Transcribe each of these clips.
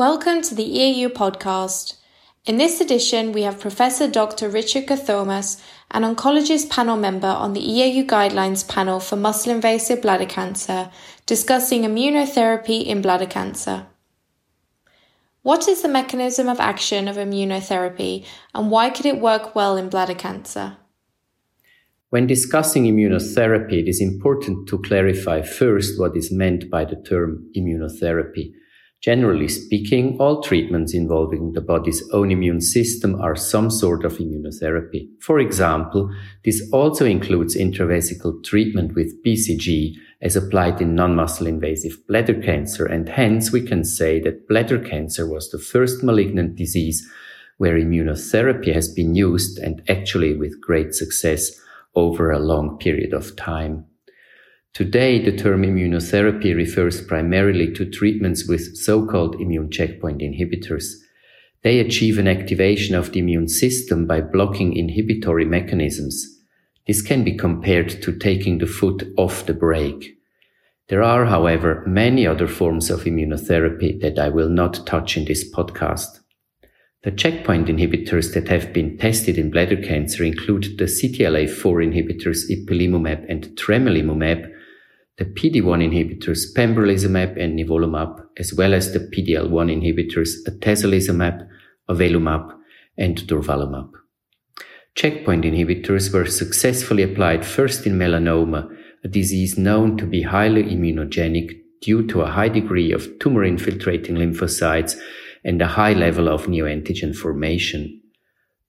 Welcome to the EAU podcast. In this edition, we have Professor Dr. Richard Cathomas, an oncologist panel member on the EAU guidelines panel for muscle invasive bladder cancer, discussing immunotherapy in bladder cancer. What is the mechanism of action of immunotherapy and why could it work well in bladder cancer? When discussing immunotherapy, it is important to clarify first what is meant by the term immunotherapy. Generally speaking, all treatments involving the body's own immune system are some sort of immunotherapy. For example, this also includes intravesical treatment with BCG as applied in non-muscle invasive bladder cancer, and hence we can say that bladder cancer was the first malignant disease where immunotherapy has been used and actually with great success over a long period of time. Today, the term immunotherapy refers primarily to treatments with so-called immune checkpoint inhibitors. They achieve an activation of the immune system by blocking inhibitory mechanisms. This can be compared to taking the foot off the brake. There are, however, many other forms of immunotherapy that I will not touch in this podcast. The checkpoint inhibitors that have been tested in bladder cancer include the CTLA-4 inhibitors ipilimumab and tremelimumab, the PD-1 inhibitors pembrolizumab and nivolumab, as well as the PD-L1 inhibitors atezolizumab, avelumab, and durvalumab. Checkpoint inhibitors were successfully applied first in melanoma, a disease known to be highly immunogenic due to a high degree of tumor infiltrating lymphocytes and a high level of neoantigen formation.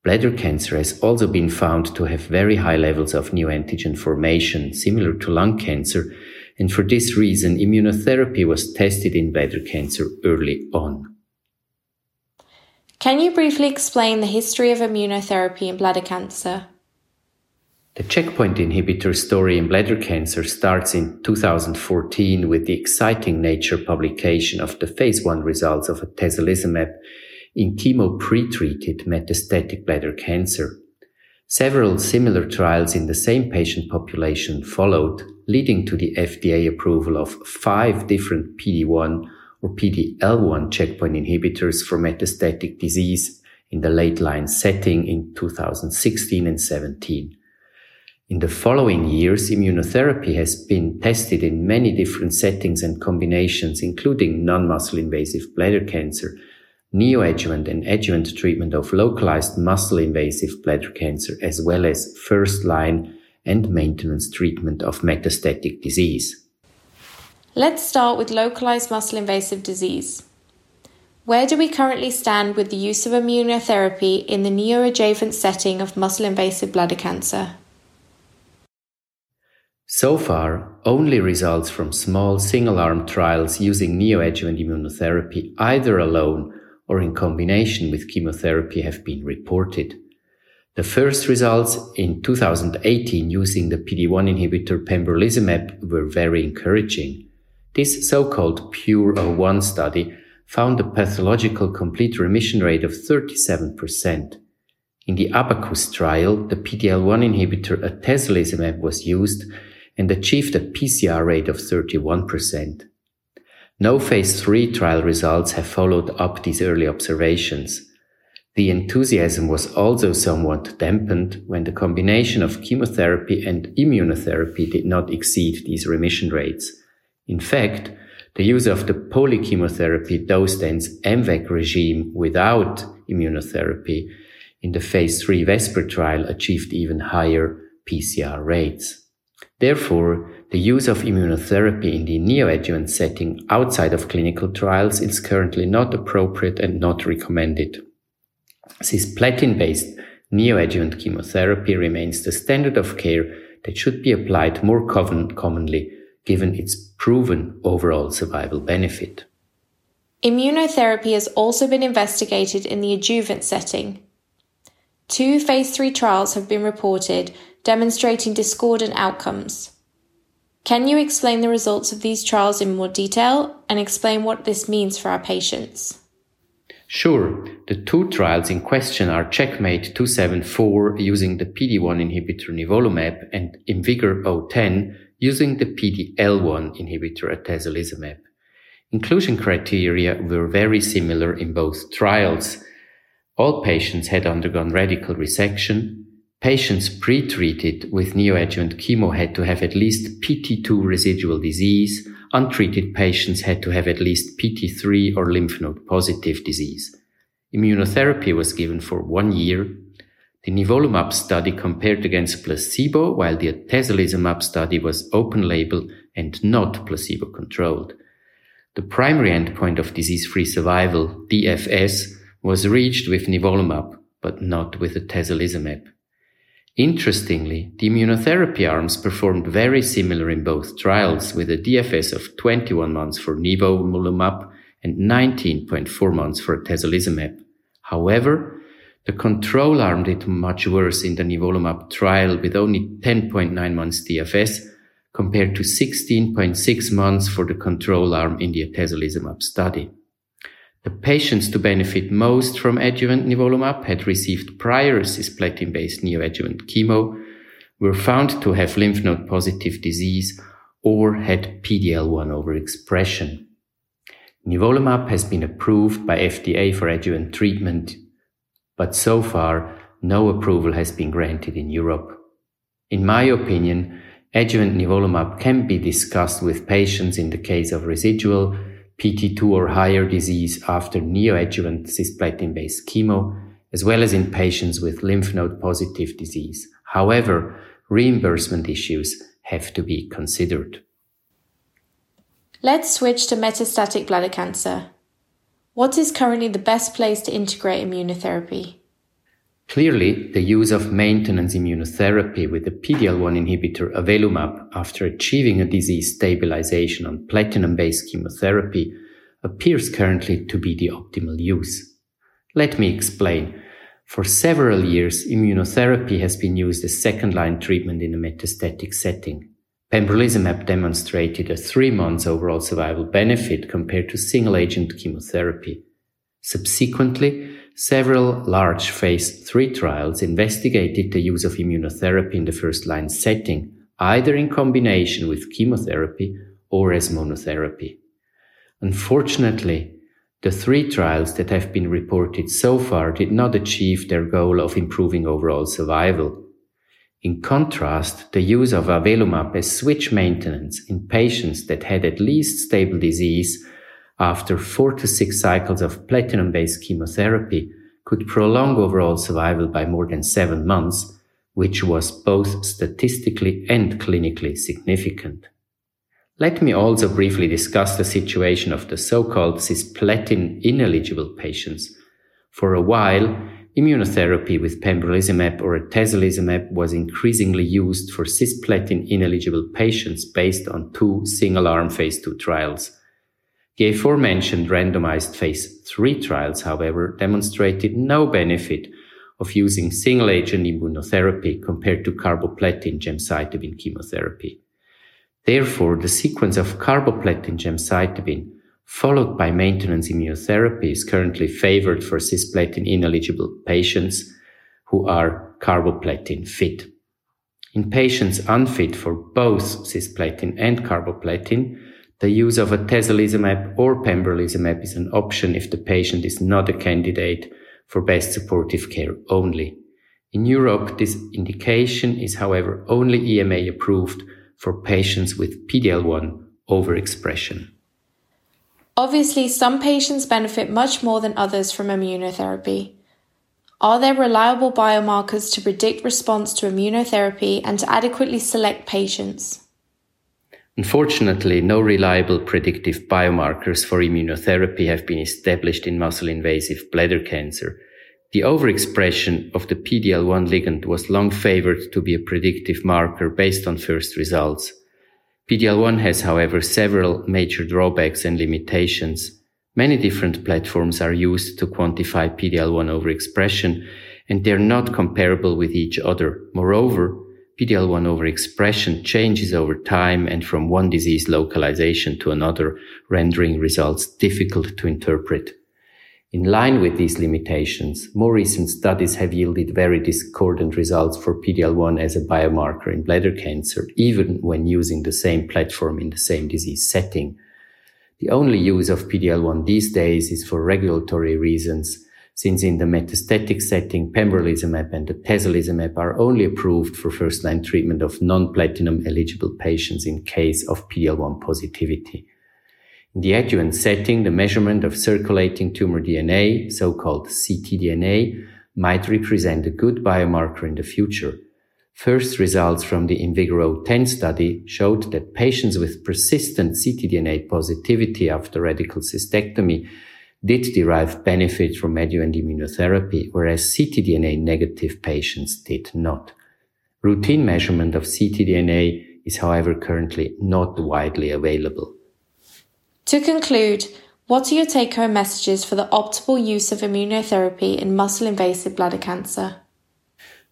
Bladder cancer has also been found to have very high levels of neoantigen formation, similar to lung cancer, and for this reason, immunotherapy was tested in bladder cancer early on. Can you briefly explain the history of immunotherapy in bladder cancer? The checkpoint inhibitor story in bladder cancer starts in 2014 with the exciting Nature publication of the phase 1 results of atezolizumab in chemo pre-treated metastatic bladder cancer. Several similar trials in the same patient population followed, leading to the FDA approval of five different PD-1 or PD-L1 checkpoint inhibitors for metastatic disease in the late line setting in 2016 and 17. In the following years, immunotherapy has been tested in many different settings and combinations, including non-muscle invasive bladder cancer, neoadjuvant and adjuvant treatment of localized muscle invasive bladder cancer, as well as first line and maintenance treatment of metastatic disease. Let's start with localized muscle invasive disease. Where do we currently stand with the use of immunotherapy in the neoadjuvant setting of muscle invasive bladder cancer? So far, only results from small single arm trials using neoadjuvant immunotherapy either alone or in combination with chemotherapy have been reported. The first results in 2018 using the PD-1 inhibitor pembrolizumab were very encouraging. This so-called PURE-01 study found a pathological complete remission rate of 37%. In the Abacus trial, the PD-L1 inhibitor atezolizumab was used and achieved a PCR rate of 31%. No phase 3 trial results have followed up these early observations. The enthusiasm was also somewhat dampened when the combination of chemotherapy and immunotherapy did not exceed these remission rates. In fact, the use of the polychemotherapy dose dense MVAC regime without immunotherapy in the phase 3 VESPER trial achieved even higher PCR rates. Therefore, the use of immunotherapy in the neoadjuvant setting outside of clinical trials is currently not appropriate and not recommended. Cisplatin-based neoadjuvant chemotherapy remains the standard of care that should be applied more commonly given its proven overall survival benefit. Immunotherapy has also been investigated in the adjuvant setting. Two phase 3 trials have been reported demonstrating discordant outcomes. Can you explain the results of these trials in more detail and explain what this means for our patients? Sure. The two trials in question are Checkmate 274 using the PD-1 inhibitor nivolumab and IMvigor010 using the PD-L1 inhibitor atezolizumab. Inclusion criteria were very similar in both trials. All patients had undergone radical resection. Patients pre-treated with neoadjuvant chemo had to have at least PT2 residual disease. Untreated patients had to have at least PT3 or lymph node positive disease. Immunotherapy was given for one year. The nivolumab study compared against placebo, while the atezolizumab study was open label and not placebo controlled. The primary endpoint of disease-free survival, DFS, was reached with nivolumab, but not with atezolizumab. Interestingly, the immunotherapy arms performed very similar in both trials with a DFS of 21 months for nivolumab and 19.4 months for atezolizumab. However, the control arm did much worse in the nivolumab trial with only 10.9 months DFS compared to 16.6 months for the control arm in the atezolizumab study. The patients to benefit most from adjuvant nivolumab had received prior cisplatin-based neoadjuvant chemo, were found to have lymph node positive disease, or had PD-L1 overexpression. Nivolumab has been approved by FDA for adjuvant treatment, but so far no approval has been granted in Europe. In my opinion, Adjuvant nivolumab can be discussed with patients in the case of residual PT2 or higher disease after neoadjuvant cisplatin-based chemo, as well as in patients with lymph node positive disease. However, reimbursement issues have to be considered. Let's switch to metastatic bladder cancer. What is currently the best place to integrate immunotherapy? Clearly, the use of maintenance immunotherapy with the PD-L1 inhibitor avelumab after achieving a disease stabilization on platinum-based chemotherapy appears currently to be the optimal use. Let me explain. For several years, immunotherapy has been used as second-line treatment in a metastatic setting. Pembrolizumab demonstrated a three months overall survival benefit compared to single-agent chemotherapy. Subsequently, Several large phase 3 trials investigated the use of immunotherapy in the first line setting, either in combination with chemotherapy or as monotherapy. Unfortunately, the three trials that have been reported so far did not achieve their goal of improving overall survival. In contrast, the use of avelumab as switch maintenance in patients that had at least stable disease after four to six cycles of platinum-based chemotherapy could prolong overall survival by more than seven months, which was both statistically and clinically significant. Let me also briefly discuss the situation of the so-called cisplatin ineligible patients. For a while, immunotherapy with pembrolizumab or atezolizumab was increasingly used for cisplatin ineligible patients based on two single-arm phase 2 trials. The aforementioned randomized phase 3 trials, however, demonstrated no benefit of using single agent immunotherapy compared to carboplatin gemcitabine chemotherapy. Therefore, the sequence of carboplatin gemcitabine followed by maintenance immunotherapy is currently favored for cisplatin ineligible patients who are carboplatin fit. In patients unfit for both cisplatin and carboplatin, the use of atezolizumab or pembrolizumab is an option if the patient is not a candidate for best supportive care only. In Europe, this indication is, however, only EMA approved for patients with PD-L1 overexpression. Obviously, some patients benefit much more than others from immunotherapy. Are there reliable biomarkers to predict response to immunotherapy and to adequately select patients? Unfortunately, no reliable predictive biomarkers for immunotherapy have been established in muscle invasive bladder cancer. The overexpression of the PD-L1 ligand was long favored to be a predictive marker based on first results. PD-L1 has, however, several major drawbacks and limitations. Many different platforms are used to quantify PD-L1 overexpression, and they're not comparable with each other. Moreover, PD-L1 overexpression changes over time and from one disease localization to another, rendering results difficult to interpret. In line with these limitations, more recent studies have yielded very discordant results for PD-L1 as a biomarker in bladder cancer, even when using the same platform in the same disease setting. The only use of PD-L1 these days is for regulatory reasons, since in the metastatic setting, pembrolizumab and atezolizumab are only approved for first-line treatment of non-platinum eligible patients in case of PD-L1 positivity. In the adjuvant setting, the measurement of circulating tumor DNA, so-called ctDNA, might represent a good biomarker in the future. First results from the IMvigor010 study showed that patients with persistent ctDNA positivity after radical cystectomy did derive benefit from adjuvant immunotherapy, whereas ctDNA negative patients did not. Routine measurement of ctDNA is however currently not widely available. To conclude, what are your take home messages for the optimal use of immunotherapy in muscle invasive bladder cancer?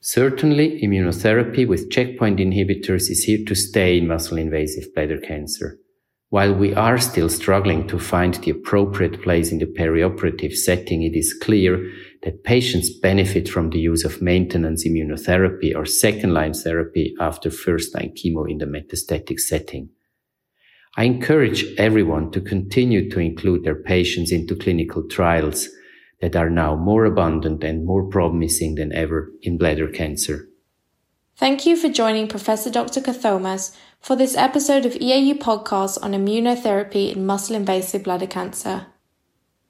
Certainly, immunotherapy with checkpoint inhibitors is here to stay in muscle invasive bladder cancer. While we are still struggling to find the appropriate place in the perioperative setting, it is clear that patients benefit from the use of maintenance immunotherapy or second line therapy after first line chemo in the metastatic setting. I encourage everyone to continue to include their patients into clinical trials that are now more abundant and more promising than ever in bladder cancer. Thank you for joining Professor Dr. Cathomas for this episode of EAU podcast on immunotherapy in muscle invasive bladder cancer.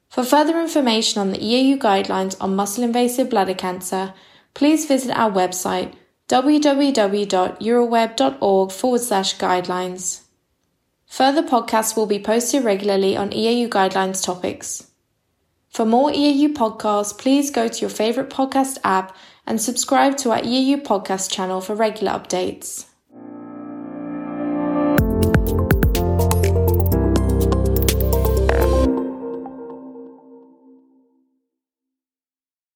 For further information on the EAU guidelines on muscle invasive bladder cancer, please visit our website www.uroweb.org forward slash guidelines. Further podcasts will be posted regularly on EAU guidelines topics. For more EAU podcasts, please go to your favourite podcast app and subscribe to our EU podcast channel for regular updates.